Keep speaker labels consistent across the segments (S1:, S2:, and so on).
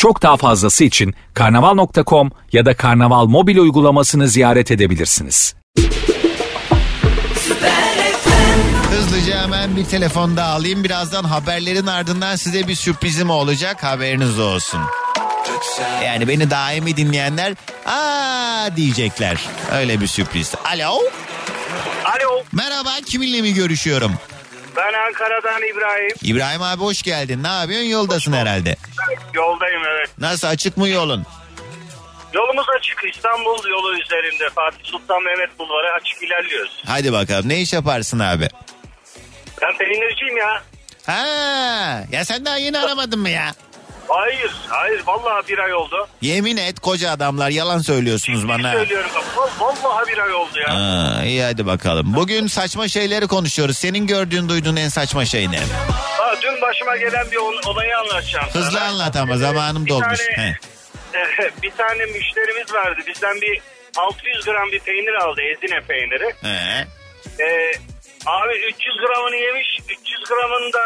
S1: Çok daha fazlası için karnaval.com ya da karnaval mobil uygulamasını ziyaret edebilirsiniz.
S2: Hızlıca hemen bir telefon daha alayım. Birazdan haberlerin ardından size bir sürprizim olacak. Haberiniz olsun. Yani beni daimi dinleyenler aa diyecekler. Öyle bir sürpriz. Alo.
S3: Alo,
S2: Merhaba kiminle mi görüşüyorum?
S3: ben Ankara'dan İbrahim.
S2: İbrahim abi hoş geldin. Ne yapıyorsun? Yoldasın herhalde.
S3: Yoldayım evet.
S2: Nasıl açık mı yolun?
S3: Yolumuz açık. İstanbul yolu üzerinde Fatih Sultan Mehmet Bulvarı açık ilerliyoruz.
S2: Hadi bakalım ne iş yaparsın abi?
S3: Ben peynirciyim ya.
S2: Ha, ya sen daha yeni aramadın mı ya?
S3: Hayır, hayır. Vallahi bir ay oldu.
S2: Yemin et koca adamlar yalan söylüyorsunuz
S3: Ciddi
S2: bana.
S3: söylüyorum. Vallahi bir ay oldu ya.
S2: Ha, iyi hadi bakalım. Bugün saçma şeyleri konuşuyoruz. Senin gördüğün duyduğun en saçma şey ne?
S3: Ha, dün başıma gelen bir ol- olayı anlatacağım.
S2: Hızlı
S3: sana.
S2: anlat ama zamanım
S3: Bir
S2: dolmuş.
S3: tane-
S2: He.
S3: bir tane müşterimiz vardı. Bizden bir 600 gram bir peynir aldı. Ezine peyniri.
S2: He.
S3: Ee, abi 300 gramını yemiş. 300 gramını da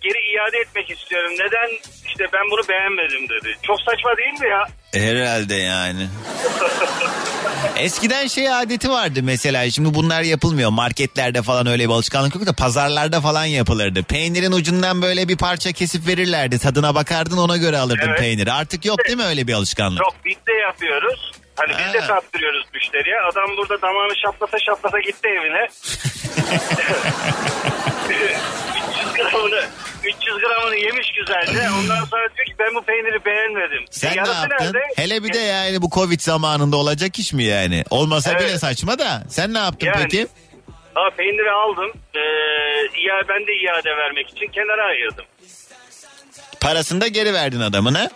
S3: geri iade etmek istiyorum. Neden? İşte ben bunu beğenmedim dedi. Çok saçma değil mi ya?
S2: Herhalde yani. Eskiden şey adeti vardı mesela şimdi bunlar yapılmıyor marketlerde falan öyle bir alışkanlık yok da pazarlarda falan yapılırdı. Peynirin ucundan böyle bir parça kesip verirlerdi tadına bakardın ona göre alırdın
S3: Evet.
S2: peyniri. Artık yok değil mi öyle bir alışkanlık?
S3: Çok biz de yapıyoruz. Hani biz de
S2: Ha.
S3: tattırıyoruz müşteriye. Adam burada damağını şaplata şaplata gitti evine. 300 gramını 300 gramını yemiş güzelce. Ondan sonra diyor ki ben bu peyniri beğenmedim.
S2: Sen
S3: E,
S2: ne
S3: yarısı
S2: yaptın?
S3: nerede?
S2: Hele bir de yani bu Covid zamanında olacak iş mi yani? Olmasa
S3: Evet.
S2: bile saçma da. Sen ne yaptın
S3: Yani-
S2: peki?
S3: Ha, peyniri aldım. Ee, ya ben de iade vermek için kenara ayırdım.
S2: Parasını da geri verdin adamına.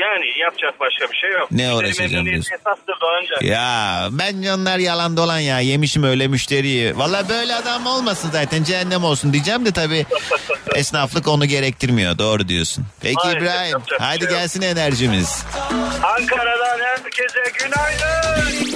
S3: Yani yapacak başka bir şey yok.
S2: Ne uğraşacağım diyorsun?
S3: Esastır Doğanca.
S2: Ya bence onlar yalan dolan ya. Yemişim öyle müşteriyi. Valla böyle adam olmasın zaten cehennem olsun diyeceğim de tabii esnaflık onu gerektirmiyor. Doğru diyorsun. Peki
S3: Maalesef
S2: İbrahim hadi
S3: şey yok.
S2: gelsin enerjimiz.
S3: Ankara'dan herkese günaydın.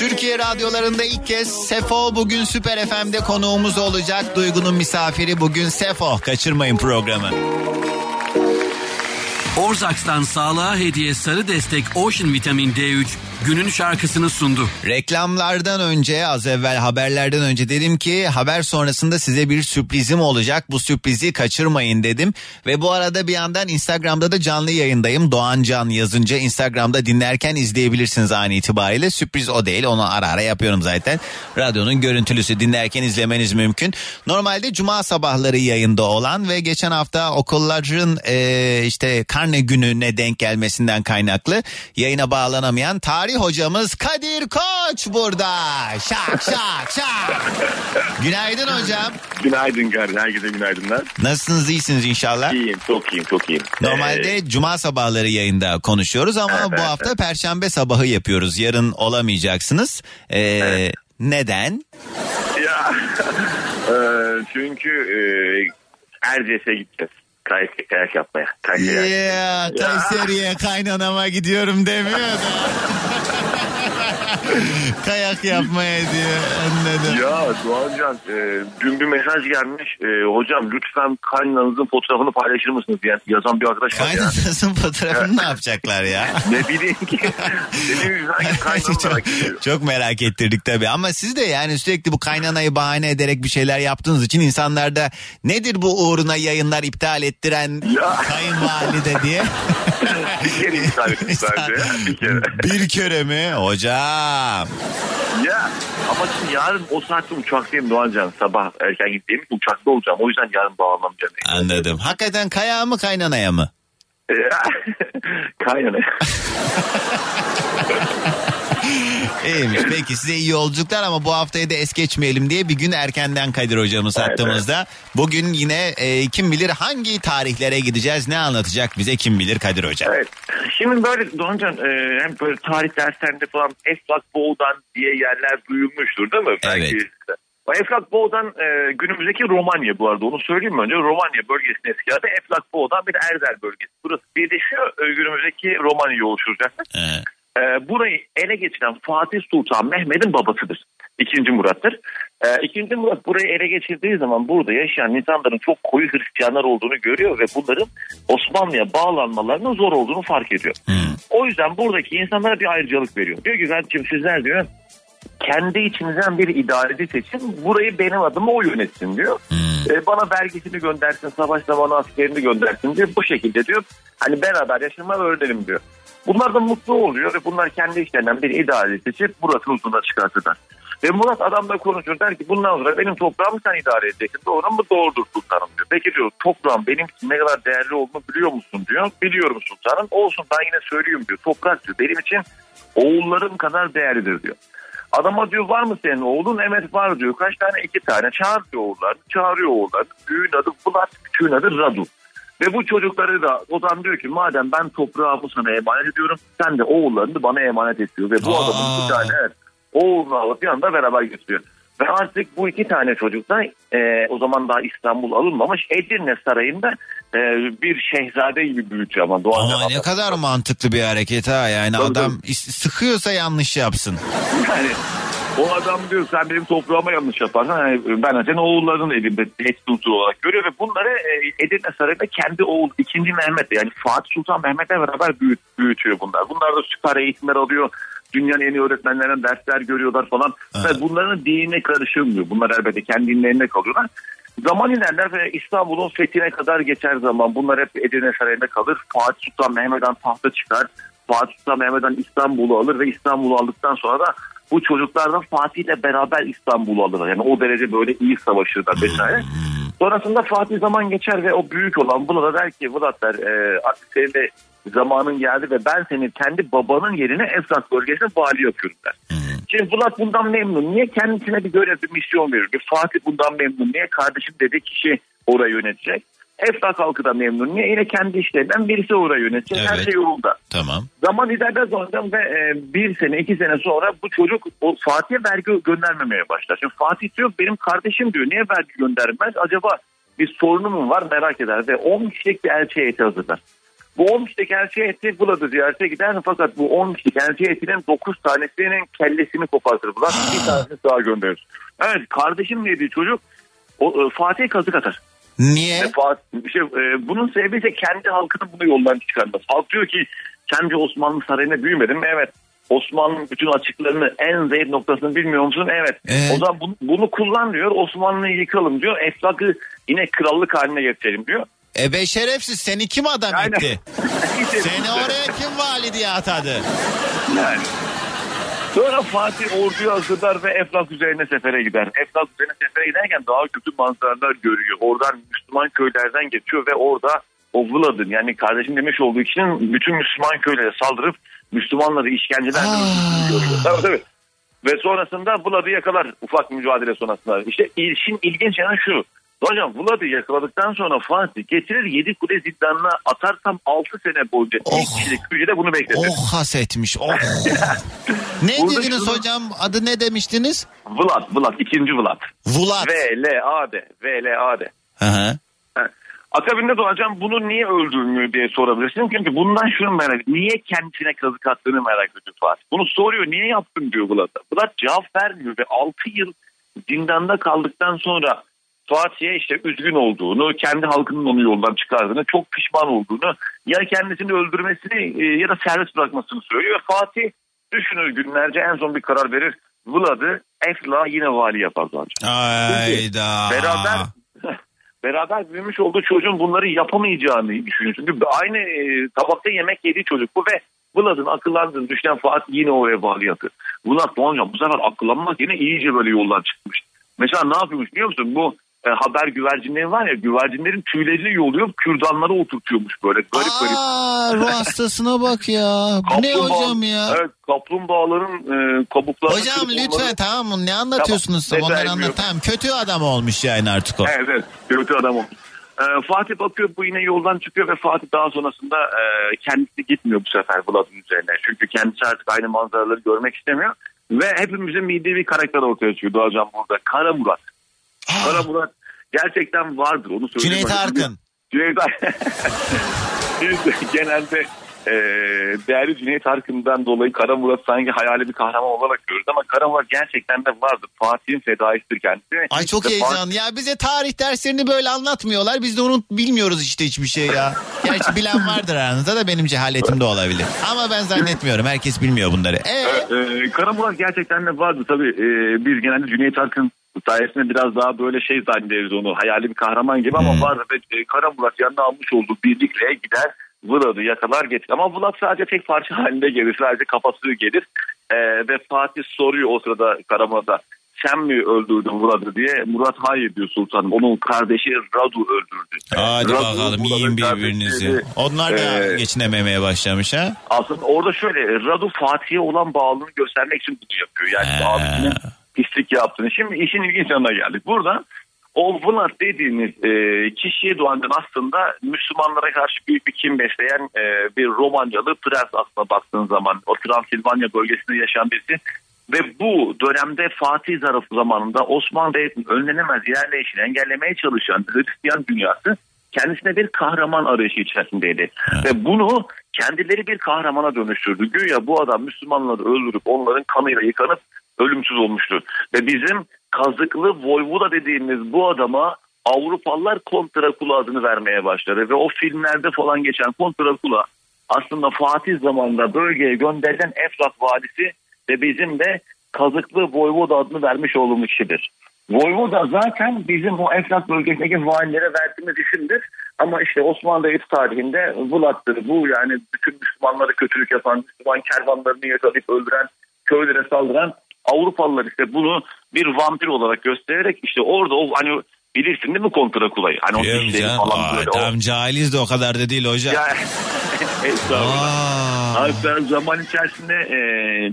S2: Türkiye radyolarında ilk kez Sefo bugün Süper FM'de konuğumuz olacak. Duygu'nun misafiri bugün Sefo. Kaçırmayın programı.
S4: Orzaks'tan sağlığa hediye sarı destek Ocean Vitamin D3 günün şarkısını sundu.
S2: Reklamlardan önce az evvel haberlerden önce dedim ki haber sonrasında size bir sürprizim olacak. Bu sürprizi kaçırmayın dedim. Ve bu arada bir yandan Instagram'da da canlı yayındayım. Doğan Can yazınca Instagram'da dinlerken izleyebilirsiniz an itibariyle. Sürpriz o değil onu ara ara yapıyorum zaten. Radyonun görüntülüsü dinlerken izlemeniz mümkün. Normalde cuma sabahları yayında olan ve geçen hafta okulların eee, işte karne gününe denk gelmesinden kaynaklı yayına bağlanamayan tarih hocamız Kadir Koç burada. Şak şak şak. Günaydın hocam.
S5: Günaydın Gari. Herkese günaydınlar.
S2: Nasılsınız iyisiniz inşallah?
S5: İyiyim, çok iyiyim, çok iyiyim.
S2: Normalde
S5: Ee,
S2: cuma sabahları yayında konuşuyoruz ama
S5: Evet,
S2: bu
S5: evet,
S2: hafta perşembe sabahı yapıyoruz. Yarın olamayacaksınız. Ee, Neden?
S5: ya, e, çünkü e, Erciyes'e gideceğiz. Kayak, kayak yapmaya. Kayak
S2: Ya Kayseri'ye kaynanama gidiyorum demiyor da. Kayak yapmaya diyor. Anladım.
S5: Ya Doğancan e, dün bir mesaj gelmiş. E, hocam lütfen kaynananızın fotoğrafını paylaşır mısınız diye yazan bir arkadaş var ya.
S2: Kaynanasının fotoğrafını ne yapacaklar ya?
S5: Ne bileyim ki.
S2: Çok, çok merak ettirdik tabii ama siz de yani sürekli bu kaynanayı bahane ederek bir şeyler yaptığınız için insanlar da nedir bu uğruna yayınlar iptal ettiren
S5: Ya.
S2: kayınvalide diye.
S5: bir kere iptal ettim sadece. Bir kere.
S2: bir kere mi hocam?
S5: Ya ama şimdi yarın o saatte uçaktayım Doğancan. Sabah erken gittiğim uçakta olacağım. O yüzden yarın bağlanamayacağım.
S2: Anladım. Hakikaten kaya mı kaynanaya mı?
S5: Kaynana.
S2: İyiymiş. Peki size iyi yolculuklar ama bu haftayı da es geçmeyelim diye bir gün erkenden Kadir hocamız
S5: Evet,
S2: hattımızda. Bugün yine e, kim bilir hangi tarihlere gideceğiz ne anlatacak bize kim bilir Kadir hocam.
S5: Evet. Şimdi böyle Doğancan e, hem böyle tarih derslerinde falan Eflak Boğdan diye yerler duyulmuştur değil mi?
S2: Evet.
S5: O Eflak Boğdan e, günümüzdeki Romanya bu arada onu söyleyeyim mi önce? Romanya bölgesinin eski adı Eflak Boğdan bir de Erdel bölgesi. Burası birleşiyor e, günümüzdeki Romanya'yı oluşturacak.
S2: Ee,
S5: E, burayı ele geçiren Fatih Sultan Mehmet'in babasıdır. İkinci Murat'tır. E, ikinci Murat burayı ele geçirdiği zaman burada yaşayan insanların çok koyu Hristiyanlar olduğunu görüyor ve bunların Osmanlı'ya bağlanmalarının zor olduğunu fark ediyor.
S2: hmm.
S5: O yüzden buradaki insanlara bir ayrıcalık veriyor. Diyor ki kardeşim sizler diyor kendi içinizden bir idareci seçin. Burayı benim adıma o yönetsin diyor.
S2: Hmm.
S5: E, bana vergisini göndersin, savaş zamanı askerini göndersin diyor. Bu şekilde diyor. Hani beraber yaşamayı öğrenelim diyor. Bunlar da mutlu oluyor ve bunlar kendi işlerinden bir idareci seçip Murat'ın huzuruna çıkartırlar. Ve Murat adamla konuşur der ki bundan sonra benim toprağımı sen idare edeceksin. Doğru mu? Doğrudur sultanım diyor. Peki diyor toprağım benim için ne kadar değerli olduğunu biliyor musun diyor. Biliyorum sultanım. Olsun ben yine söyleyeyim diyor. Toprak diyor benim için oğullarım kadar değerlidir diyor. Adama diyor var mı senin oğlun? Evet var diyor. Kaç tane? iki tane. Çağır diyor oğullarını. Çağırıyor oğullarını. Büyüğün adı Bulat, küçüğün adı Radu. Ve bu çocukları da adam diyor ki madem ben toprağımı sana emanet ediyorum sen de oğullarını bana emanet et diyor. Ve bu
S2: Aa.
S5: adamın bir tane evet, oğlunu alıp yanında beraber götürüyor. Ve artık bu iki tane çocuk da e, o zaman daha İstanbul alınmamış Edirne Sarayı'nda e, bir şehzade gibi büyütüyor ama Doğan
S2: Ama ne kadar mantıklı bir hareket ha yani
S5: Tabii,
S2: adam sıkıyorsa yanlış yapsın.
S5: Yani o adam diyor sen benim toprağıma yanlış yaparsan yani ben senin oğullarının elimde tehdit unsuru olarak görüyor ve bunları e, Edirne Sarayı'nda kendi oğul ikinci Mehmet yani Fatih Sultan Mehmet'le beraber büyüt, büyütüyor bunlar. Bunlar da süper eğitimler alıyor. Dünyanın en iyi öğretmenlerinden dersler görüyorlar falan.
S2: Evet.
S5: Ve bunların dinine karışılmıyor. Bunlar elbette kendi dinlerine kalıyorlar. Zaman ilerler ve İstanbul'un fethine kadar geçer zaman bunlar hep Edirne Sarayı'nda kalır. Fatih Sultan Mehmet'den tahta çıkar. Fatih Sultan Mehmet'den İstanbul'u alır ve İstanbul'u aldıktan sonra da bu çocuklar da Fatih ile beraber İstanbul'u alırlar. Yani o derece böyle iyi savaşırlar vesaire. Sonrasında Fatih zaman geçer ve o büyük olan Vlad'a der ki Vlad der e, artık senin de zamanın geldi ve ben seni kendi babanın yerine Efrak bölgesine vali yapıyorum der. Şimdi Vlad bundan memnun. Niye kendisine bir görev bir misyon verir? Bir Fatih bundan memnun. Niye kardeşim dedi kişi orayı yönetecek? Efrak halkı da memnun. Niye? Yine kendi işlerinden birisi orayı yönetecek. Her
S2: Evet.
S5: şey yolunda.
S2: Tamam.
S5: Zaman ileride zaten ve e, bir sene iki sene sonra bu çocuk o Fatih'e vergi göndermemeye başlar. Şimdi Fatih diyor benim kardeşim diyor niye vergi göndermez? Acaba bir sorunu mu var merak eder ve 10 kişilik bir elçi heyeti hazırlar. Bu 10 kişilik elçi heyeti Vlad'ı ziyarete gider fakat bu 10 kişilik elçi heyetinin 9 tanesinin kellesini kopartır Vlad. Bir tanesini daha gönderir. Evet kardeşim dediği çocuk o, e, Fatih'e kazık atar.
S2: Niye?
S5: E, Fatih- şey, e, bunun sebebi ise kendi halkının bunu yoldan çıkarması. Halk diyor ki sen bir Osmanlı sarayına büyümedin mi? Evet. Osmanlı'nın bütün açıklarını en zayıf noktasını bilmiyor musun? Evet.
S2: Evet.
S5: O zaman bunu, bunu kullan diyor. Osmanlı'yı yıkalım diyor. Eflakı yine krallık haline getirelim diyor.
S2: E be şerefsiz seni kim adam
S5: Aynen.
S2: etti? Seni oraya kim vali diye atadı?
S5: Yani. Sonra Fatih orduyu hazırlar ve Eflak üzerine sefere gider. Eflak üzerine sefere giderken daha kötü manzaralar görüyor. Oradan Müslüman köylerden geçiyor ve orada o Vlad'ın yani kardeşim demiş olduğu kişinin bütün Müslüman köylere saldırıp Müslümanları işkenceden
S2: Aa.
S5: görüyor. Tabii tabii. Ve sonrasında Vlad'ı yakalar ufak mücadele sonrasında. İşte işin ilginç yanı şu. Hocam Vlad'ı yakaladıktan sonra Fatih getirir 7 kule zindanına atarsam 6 sene boyunca
S2: Oh.
S5: tek kişilik hücrede bunu bekletir.
S2: Oh hasetmiş. Oh. ne
S5: Burada
S2: dediniz
S5: şunu-
S2: hocam? Adı ne demiştiniz?
S5: Vlad, Vlad, ikinci Vlad.
S2: Vulat.
S5: V, L, A, D. V, L, A, D.
S2: Hı hı.
S5: Akabinde Doğancan bunu niye öldürmüyor diye sorabilirsin. Çünkü bundan şunu merak. Niye kendisine kazık attığını merak ediyor Fatih. Bunu soruyor. Niye yaptın diyor Bulat'a. Bulat cevap vermiyor ve 6 yıl zindanda kaldıktan sonra Fatih'e işte üzgün olduğunu, kendi halkının onu yoldan çıkardığını, çok pişman olduğunu, ya kendisini öldürmesini e, ya da serbest bırakmasını söylüyor. Fatih düşünür günlerce en son bir karar verir. Vlad'ı Efla yine vali yapar zaten.
S2: Ayda.
S5: Beraber beraber büyümüş olduğu çocuğun bunları yapamayacağını düşünüyor. Çünkü aynı e, tabakta yemek yediği çocuk bu ve Vlad'ın akıllandığını düşünen Fatih yine o vali yapıyor. Vlad Doğancan bu sefer akıllanmak yine iyice böyle yoldan çıkmış. Mesela ne yapıyormuş biliyor musun? Bu e, haber güvercinleri var ya güvercinlerin tüylerini yoluyor kürdanlara oturtuyormuş böyle garip garip.
S2: Aa, ruh hastasına bak ya. Bu ne hocam ya?
S5: Evet kaplumbağaların e, kabuklarını
S2: Hocam lütfen
S5: onları-
S2: tamam mı? Ne anlatıyorsunuz?
S5: Tamam,
S2: Onları anlat. Tamam kötü adam olmuş yani artık o.
S5: Evet evet kötü adam olmuş. Ee, Fatih bakıyor bu yine yoldan çıkıyor ve Fatih daha sonrasında e, kendisi gitmiyor bu sefer Vlad'ın üzerine. Çünkü kendisi artık aynı manzaraları görmek istemiyor. Ve hepimizin bildiği bir karakter ortaya çıkıyor Doğacan burada. Kara Murat. Kara Murat gerçekten vardır onu söyleyeyim.
S2: Cüneyt Arkın.
S5: Cüneyt Arkın. Biz de genelde e, değerli Cüneyt Arkın'dan dolayı Kara Murat sanki hayali bir kahraman olarak görürüz ama Kara Murat gerçekten de vardır. Fatih'in fedaisidir kendisi.
S2: Ay çok
S5: Fatih-
S2: heyecanlı. Ya bize tarih derslerini böyle anlatmıyorlar. Biz de onu bilmiyoruz işte hiçbir şey ya. Gerçi bilen vardır aranızda da benim cehaletim de olabilir. Ama ben zannetmiyorum. Herkes bilmiyor bunları. Ee,
S5: Ee, Kara Murat gerçekten de vardı tabii. Ee, biz genelde Cüneyt Arkın sayesinde biraz daha böyle şey zannederiz onu. Hayali bir kahraman gibi ama vardı ve e, Kara Murat yanına almış olduğu birlikle gider Vlad'ı yakalar getirir. Ama Vlad sadece tek parça halinde gelir. Sadece kafası gelir. Ee, ve Fatih soruyor o sırada Kara Murat'a sen mi öldürdün Vlad'ı diye. Murat hayır diyor sultanım. Onun kardeşi Radu öldürdü.
S2: hadi
S5: Radu,
S2: bakalım yiyin birbirinizi. Onlar da
S5: Ee,
S2: geçinememeye başlamış ha.
S5: aslında orada şöyle Radu Fatih'e olan bağlılığını göstermek için bunu yapıyor. Yani abisinin pislik yaptığını. Şimdi işin ilginç yanına geldik. Burada o Vlad dediğimiz e, kişiye doğandan aslında Müslümanlara karşı büyük bir kim besleyen e, bir Romanyalı prens aslında baktığın zaman. O Transilvanya bölgesinde yaşayan birisi. Ve bu dönemde Fatih zarfı zamanında Osmanlı Devleti'nin önlenemez yerleşini engellemeye çalışan Hristiyan dünyası kendisine bir kahraman arayışı içerisindeydi. Ve bunu kendileri bir kahramana dönüştürdü. Güya bu adam Müslümanları öldürüp onların kanıyla yıkanıp ölümsüz olmuştu. Ve bizim kazıklı Voyvoda dediğimiz bu adama Avrupalılar Kont Drakula adını vermeye başladı. Ve o filmlerde falan geçen Kont Drakula aslında Fatih zamanında bölgeye gönderilen Efrat valisi ve bizim de kazıklı Voyvoda adını vermiş olduğumuz kişidir. Voyvoda zaten bizim o Efrat bölgesindeki valilere verdiğimiz isimdir. Ama işte Osmanlı Devleti tarihinde Vlad'dır bu yani bütün Müslümanları kötülük yapan, Müslüman kervanlarını yakalayıp öldüren, köylere saldıran Avrupalılar işte bunu bir vampir olarak göstererek işte orada o hani bilirsin değil mi kontra kulayı? Hani o
S2: Biliyorum canım.
S5: falan
S2: Aa,
S5: böyle. o-
S2: tam cahiliz de o kadar da değil hocam.
S5: Ya, Estağfurullah.
S2: Aa.
S5: Hatta zaman içerisinde e,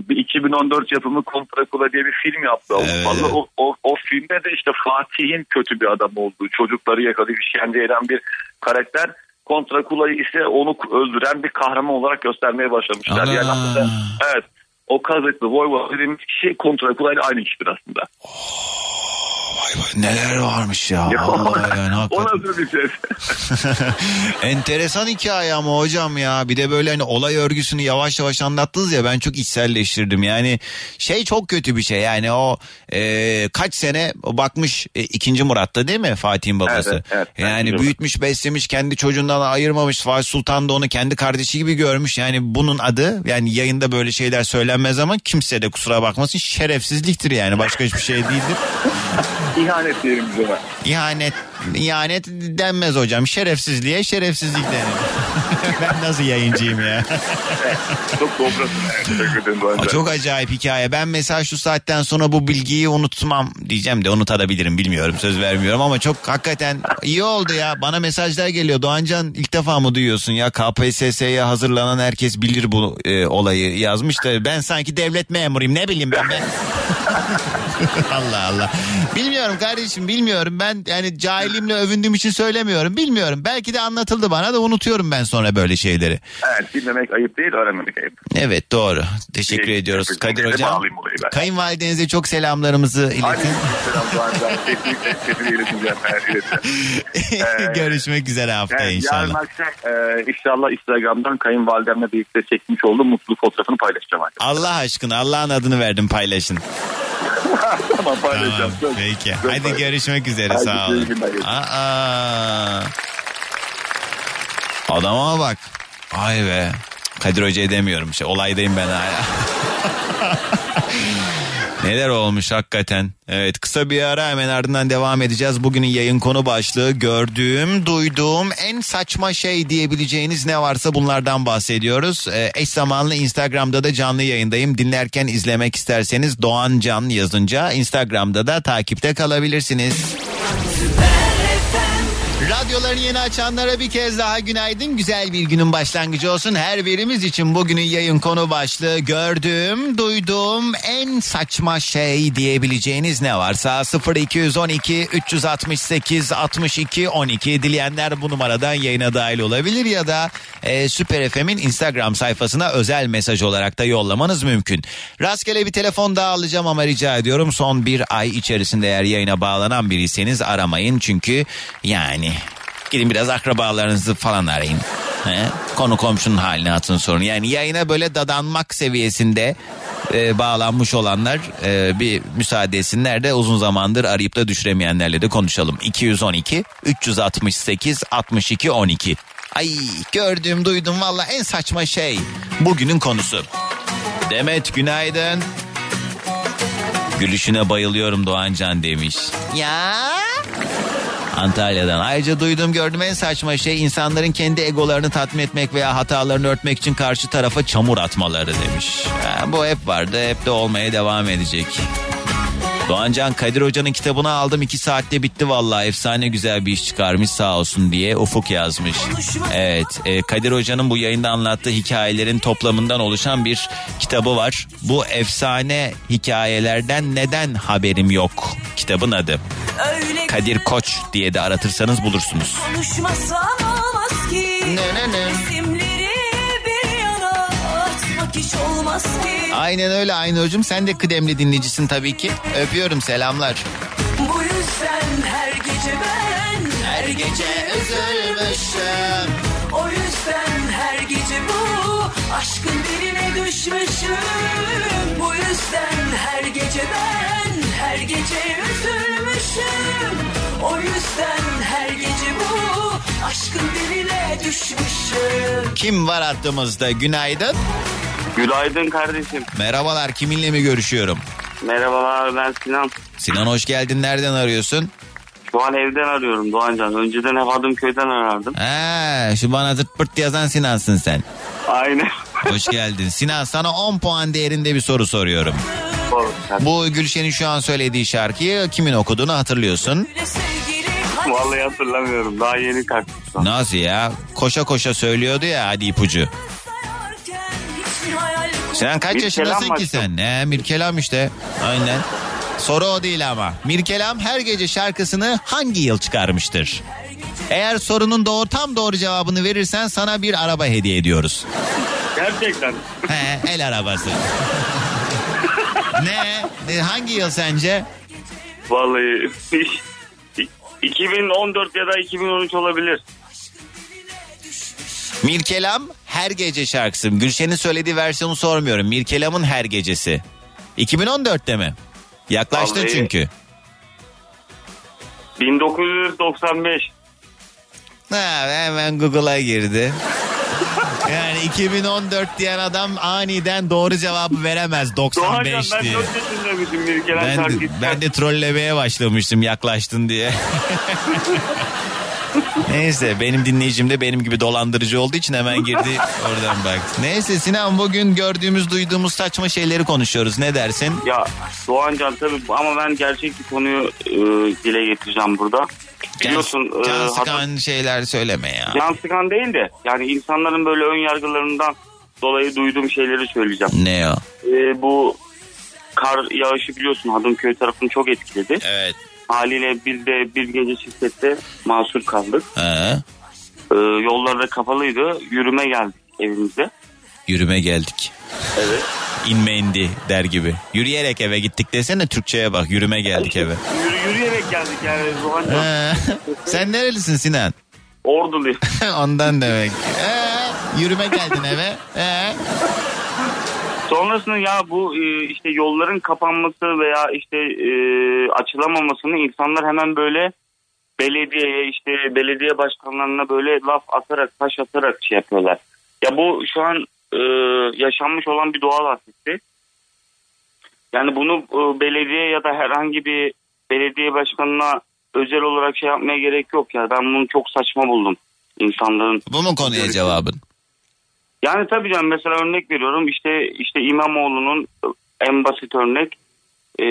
S5: bir 2014 yapımı Kontra Kula diye bir film yaptı
S2: Evet.
S5: Avrupalı. O, o, o filmde de işte Fatih'in kötü bir adam olduğu, çocukları yakalayıp işkence eden bir karakter. Kontra Kula'yı ise onu öldüren bir kahraman olarak göstermeye başlamışlar.
S2: Ana.
S5: Yani aslında evet o kazıklı Voyvoda dediğimiz kişi Kontra Kula ile aynı kişidir aslında.
S2: Vay vay neler varmış ya.
S5: Ya,
S2: Vallahi yani
S5: o
S2: hakikaten.
S5: nasıl bir ses?
S2: Enteresan hikaye ama hocam ya. Bir de böyle hani olay örgüsünü yavaş yavaş anlattınız ya ben çok içselleştirdim. Yani şey çok kötü bir şey yani o e, kaç sene bakmış e, ikinci Murat'ta değil mi Fatih'in babası?
S5: Evet, evet,
S2: yani büyütmüş beslemiş kendi çocuğundan ayırmamış. Fatih Sultan da onu kendi kardeşi gibi görmüş. Yani bunun adı yani yayında böyle şeyler söylenmez ama kimse de kusura bakmasın şerefsizliktir yani başka hiçbir şey değildir.
S5: İhanet diyelim biz ona.
S2: İhanet, ihanet denmez hocam. Şerefsizliğe şerefsizlik denir. ben nasıl yayıncıyım ya?
S5: Çok dobrasın. Teşekkür ederim.
S2: Çok acayip hikaye. Ben mesela şu saatten sonra bu bilgiyi unutmam diyeceğim de unutabilirim bilmiyorum söz vermiyorum ama çok hakikaten iyi oldu ya. Bana mesajlar geliyor. Doğancan ilk defa mı duyuyorsun ya KPSS'ye hazırlanan herkes bilir bu e, olayı yazmış da ben sanki devlet memuruyum ne bileyim ben. ben... Allah Allah. Bilmiyorum kardeşim bilmiyorum. Ben yani cahilimle övündüğüm için söylemiyorum. Bilmiyorum. Belki de anlatıldı bana da unutuyorum ben sonra böyle şeyleri.
S5: Evet bilmemek ayıp değil öğrenmemek ayıp.
S2: Evet doğru. Teşekkür
S5: İyi,
S2: ediyoruz
S5: teşekkür
S2: Kadir. Hocam. Kayınvalidenize çok selamlarımızı iletin. Görüşmek üzere haftaya
S5: Evet, yarın
S2: inşallah.
S5: akşam e, inşallah Instagram'dan kayınvalidemle birlikte çekmiş olduğum mutlu fotoğrafını paylaşacağım. arkadaşlar.
S2: Allah aşkına Allah'ın adını verdim paylaşın.
S5: tamam paylaşacağım.
S2: Tamam, peki.
S5: Söz
S2: Hadi
S5: paylaşacağım.
S2: görüşmek üzere
S5: Hadi,
S2: sağ olun. Aa. Adama bak. Ay be. Kadir Hoca'ya demiyorum. Şey, olaydayım ben hala. Neler olmuş hakikaten. Evet kısa bir ara hemen ardından devam edeceğiz. Bugünün yayın konu başlığı gördüğüm, duyduğum en saçma şey diyebileceğiniz ne varsa bunlardan bahsediyoruz. Ee, eş zamanlı Instagram'da da canlı yayındayım. Dinlerken izlemek isterseniz Doğan Can yazınca Instagram'da da takipte kalabilirsiniz. Radyolarını yeni açanlara bir kez daha günaydın. Güzel bir günün başlangıcı olsun. Her birimiz için bugünün yayın konu başlığı gördüğüm, duyduğum en saçma şey diyebileceğiniz ne varsa 0212 368 62 12 dileyenler bu numaradan yayına dahil olabilir ya da e, Süper FM'in Instagram sayfasına özel mesaj olarak da yollamanız mümkün. Rastgele bir telefon daha alacağım ama rica ediyorum son bir ay içerisinde eğer yayına bağlanan biriyseniz aramayın çünkü yani gidin biraz akrabalarınızı falan arayın. He? Konu komşunun halini hatırını sorun. Yani yayına böyle dadanmak seviyesinde e, bağlanmış olanlar e, bir müsaade etsinler de uzun zamandır arayıp da düşüremeyenlerle de konuşalım. 212 368 62 12. Ay gördüm duydum valla en saçma şey bugünün konusu. Demet günaydın. Gülüşüne bayılıyorum Doğancan demiş. Ya Antalya'dan. Ayrıca duydum gördüm en saçma şey insanların kendi egolarını tatmin etmek veya hatalarını örtmek için karşı tarafa çamur atmaları demiş. Ha, bu hep vardı hep de olmaya devam edecek. Doğancan Kadir Hoca'nın kitabını aldım iki saatte bitti vallahi efsane güzel bir iş çıkarmış sağ olsun diye Ufuk yazmış. Evet e, Kadir Hoca'nın bu yayında anlattığı hikayelerin toplamından oluşan bir kitabı var. Bu efsane hikayelerden neden haberim yok kitabın adı. Kadir Koç diye de aratırsanız bulursunuz. Ne, ne, ne.
S6: Resimleri bir yana atmak hiç olmaz ki.
S2: Aynen öyle aynı hocam sen de kıdemli dinleyicisin tabii ki. Öpüyorum selamlar.
S6: Bu yüzden her gece ben her gece üzülmüşüm. O yüzden her gece bu aşkın diline düşmüşüm. Bu yüzden her gece ben her gece üzülmüşüm. O yüzden her gece bu aşkın diline düşmüşüm.
S2: Kim var hattımızda günaydın.
S7: Günaydın kardeşim.
S2: Merhabalar kiminle mi görüşüyorum?
S7: Merhabalar ben Sinan.
S2: Sinan hoş geldin nereden arıyorsun?
S7: Şu an evden arıyorum Doğancan. Önceden hep Adımköy'den arardım.
S2: Ha, şu bana zırt pırt yazan Sinan'sın sen.
S7: Aynen.
S2: Hoş geldin. Sinan sana 10 puan değerinde bir soru soruyorum. Bu Gülşen'in şu an söylediği şarkıyı kimin okuduğunu hatırlıyorsun.
S7: Vallahi hatırlamıyorum. Daha yeni kalktım.
S2: Nasıl ya? Koşa koşa söylüyordu ya hadi ipucu. Sinan kaç
S7: Mirkelam
S2: yaşındasın ki sen? Ne Mirkelam işte. Aynen. Soru o değil ama. Mirkelam her gece şarkısını hangi yıl çıkarmıştır? Eğer sorunun doğru tam doğru cevabını verirsen sana bir araba hediye ediyoruz.
S7: Gerçekten.
S2: He, el arabası. Ne? E, Hangi yıl sence?
S7: Vallahi 2014 ya da 2013 olabilir.
S2: Mirkelam her gece şarkısı. Gülşen'in söylediği versiyonu sormuyorum. Mirkelam'ın her gecesi. 2014'te mi? Yaklaştın
S7: Vallahi-
S2: çünkü.
S7: 1995.
S2: Ha, hemen Google'a girdi. Yani 2014 diyen adam aniden doğru cevabı veremez
S7: Doğancan
S2: 95
S7: ben
S2: diye.
S7: 4 yaşındaymışım bir kere
S2: Ben
S7: şarkı.
S2: de, ben de trollemeye başlamıştım yaklaştın diye. Neyse benim dinleyicim de benim gibi dolandırıcı olduğu için hemen girdi oradan baktı. Neyse Sinan bugün gördüğümüz duyduğumuz saçma şeyleri konuşuyoruz ne dersin?
S7: Ya Doğancan tabii ama ben gerçek bir konuyu e, dile getireceğim burada. Biliyorsun
S2: can, can
S7: e,
S2: sıkan şeyler söyleme ya.
S7: Can sıkan değil de yani insanların böyle ön yargılarından dolayı duyduğum şeyleri söyleyeceğim.
S2: Ne o?
S7: Ee, bu kar yağışı biliyorsun Hadımköy tarafını çok etkiledi.
S2: Evet.
S7: Haliyle biz de bir gece şiddette mahsur kaldık. Ee, yollar da kapalıydı. Yürüme geldik evimize.
S2: Yürüme geldik.
S7: Evet.
S2: İnme indi der gibi. Yürüyerek eve gittik desene Türkçe'ye bak yürüme geldik eve.
S7: Yürü, yürüyerek geldik yani
S2: Sen nerelisin Sinan?
S7: Orduluyum.
S2: Ondan demek. Ee, yürüme geldin eve. Ee?
S7: Sonrasında ya bu e, işte yolların kapanması veya işte e, açılamamasını insanlar hemen böyle belediyeye işte belediye başkanlarına böyle laf atarak taş atarak şey yapıyorlar. Ya bu şu an e, yaşanmış olan bir doğal afetti. Yani bunu e, belediye ya da herhangi bir belediye başkanına özel olarak şey yapmaya gerek yok ya. Ben bunu çok saçma buldum insanların.
S2: Bu mu konuya cevabın?
S7: Yani tabii canım mesela örnek veriyorum işte işte İmamoğlu'nun en basit örnek e,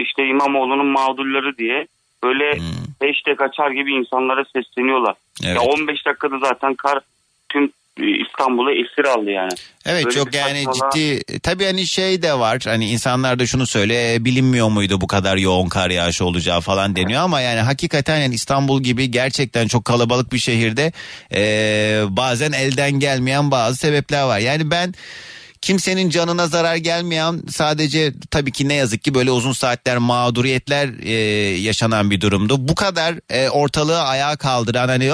S7: işte İmamoğlu'nun mağdurları diye böyle hashtag açar gibi insanlara sesleniyorlar.
S2: Evet.
S7: Ya 15 dakikada zaten kar tüm İstanbul'u esir aldı yani.
S2: Evet
S7: Böyle
S2: çok yani ciddi tabii hani şey de var hani insanlar da şunu söyle "E, bilinmiyor muydu bu kadar yoğun kar yağışı olacağı falan deniyor ama yani hakikaten yani İstanbul gibi gerçekten çok kalabalık bir şehirde e, bazen elden gelmeyen bazı sebepler var. Yani ben kimsenin canına zarar gelmeyen sadece tabii ki ne yazık ki böyle uzun saatler mağduriyetler e, yaşanan bir durumdu. Bu kadar e, ortalığı ayağa kaldıran hani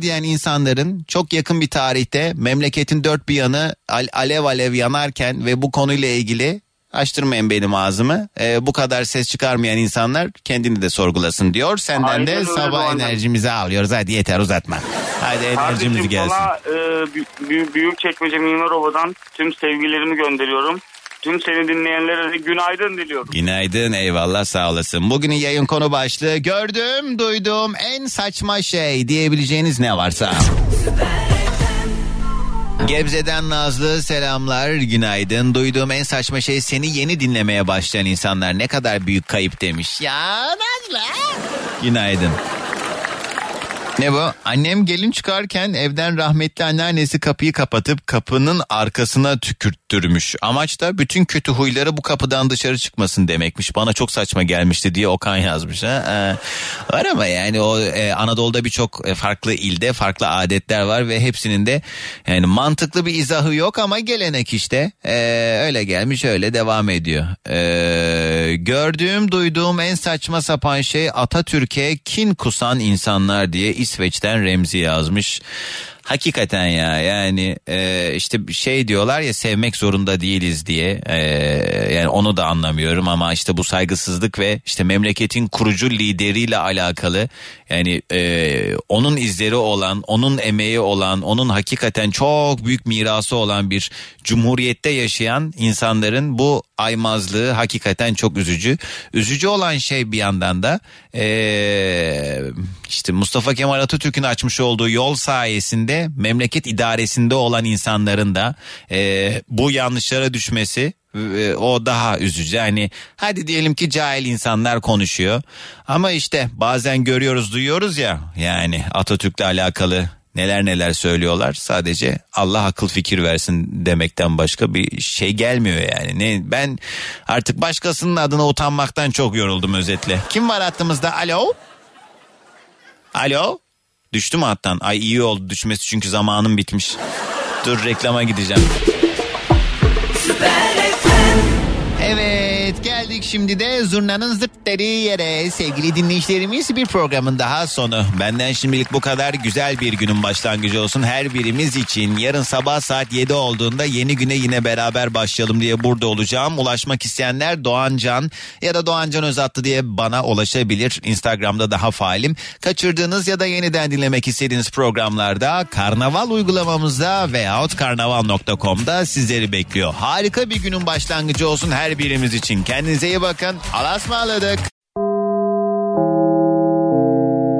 S2: Diyen insanların çok yakın bir tarihte memleketin dört bir yanı al- alev alev yanarken ve bu konuyla ilgili açtırmayın benim ağzımı. e, bu kadar ses çıkarmayan insanlar kendini de sorgulasın diyor. Senden
S7: Aynen
S2: de sabah enerjimizi alıyoruz. Hadi yeter uzatma. Hadi enerjimiz
S7: Kardeşim
S2: gelsin.
S7: sana e, Bü- Büyük Çekmece Mimarova'dan tüm sevgilerimi gönderiyorum. Tüm seni dinleyenlere de günaydın diliyorum.
S2: Günaydın eyvallah sağ olasın. Bugünün yayın konu başlığı gördüm duydum en saçma şey diyebileceğiniz ne varsa. Gebze'den Nazlı selamlar günaydın. Duyduğum en saçma şey seni yeni dinlemeye başlayan insanlar ne kadar büyük kayıp demiş. Ya Nazlı. Günaydın. Ne bu? Annem gelin çıkarken evden rahmetli anneannesi kapıyı kapatıp kapının arkasına tükürttürmüş. Amaç da bütün kötü huyları bu kapıdan dışarı çıkmasın demekmiş. Bana çok saçma gelmişti diye Okan yazmış. Ha? Ee, var ama yani o e, Anadolu'da birçok e, farklı ilde farklı adetler var ve hepsinin de yani mantıklı bir izahı yok ama gelenek işte. Ee, öyle gelmiş öyle devam ediyor. Ee, gördüğüm duyduğum en saçma sapan şey Atatürk'e kin kusan insanlar diye İsveç'ten Remzi yazmış. Hakikaten ya yani e, işte şey diyorlar ya sevmek zorunda değiliz diye E, yani onu da anlamıyorum ama işte bu saygısızlık ve işte memleketin kurucu lideriyle alakalı yani e, onun izleri olan onun emeği olan onun hakikaten çok büyük mirası olan bir cumhuriyette yaşayan insanların bu aymazlığı hakikaten çok üzücü. Üzücü olan şey bir yandan da e, işte Mustafa Kemal Atatürk'ün açmış olduğu yol sayesinde memleket idaresinde olan insanların da e, bu yanlışlara düşmesi e, o daha üzücü. Hani hadi diyelim ki cahil insanlar konuşuyor ama işte bazen görüyoruz duyuyoruz ya yani Atatürk'le alakalı neler neler söylüyorlar. Sadece Allah akıl fikir versin demekten başka bir şey gelmiyor yani. Ne ben artık başkasının adına utanmaktan çok yoruldum özetle. Kim var hattımızda? Alo? Alo? Düştü mü hattan? Ay iyi oldu düşmesi çünkü zamanım bitmiş. Dur reklama gideceğim. Evet geldik şimdi de zurnanın zırt dediği yere sevgili dinleyicilerimiz bir programın daha sonu. Benden şimdilik bu kadar güzel bir günün başlangıcı olsun her birimiz için. Yarın sabah saat 7 olduğunda yeni güne yine beraber başlayalım diye burada olacağım. Ulaşmak isteyenler Doğancan ya da Doğancan Özatlı diye bana ulaşabilir. Instagram'da daha faalim. Kaçırdığınız ya da yeniden dinlemek istediğiniz programlarda Karnaval uygulamamızda veyahut karnaval.com'da sizleri bekliyor. Harika bir günün başlangıcı olsun her birimiz için. Kendinize iyi bakın. Allah'a ısmarladık.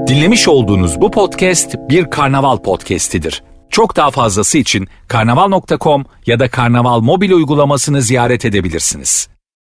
S1: Dinlemiş olduğunuz bu podcast bir karnaval podcastidir. Çok daha fazlası için karnaval.com ya da karnaval mobil uygulamasını ziyaret edebilirsiniz.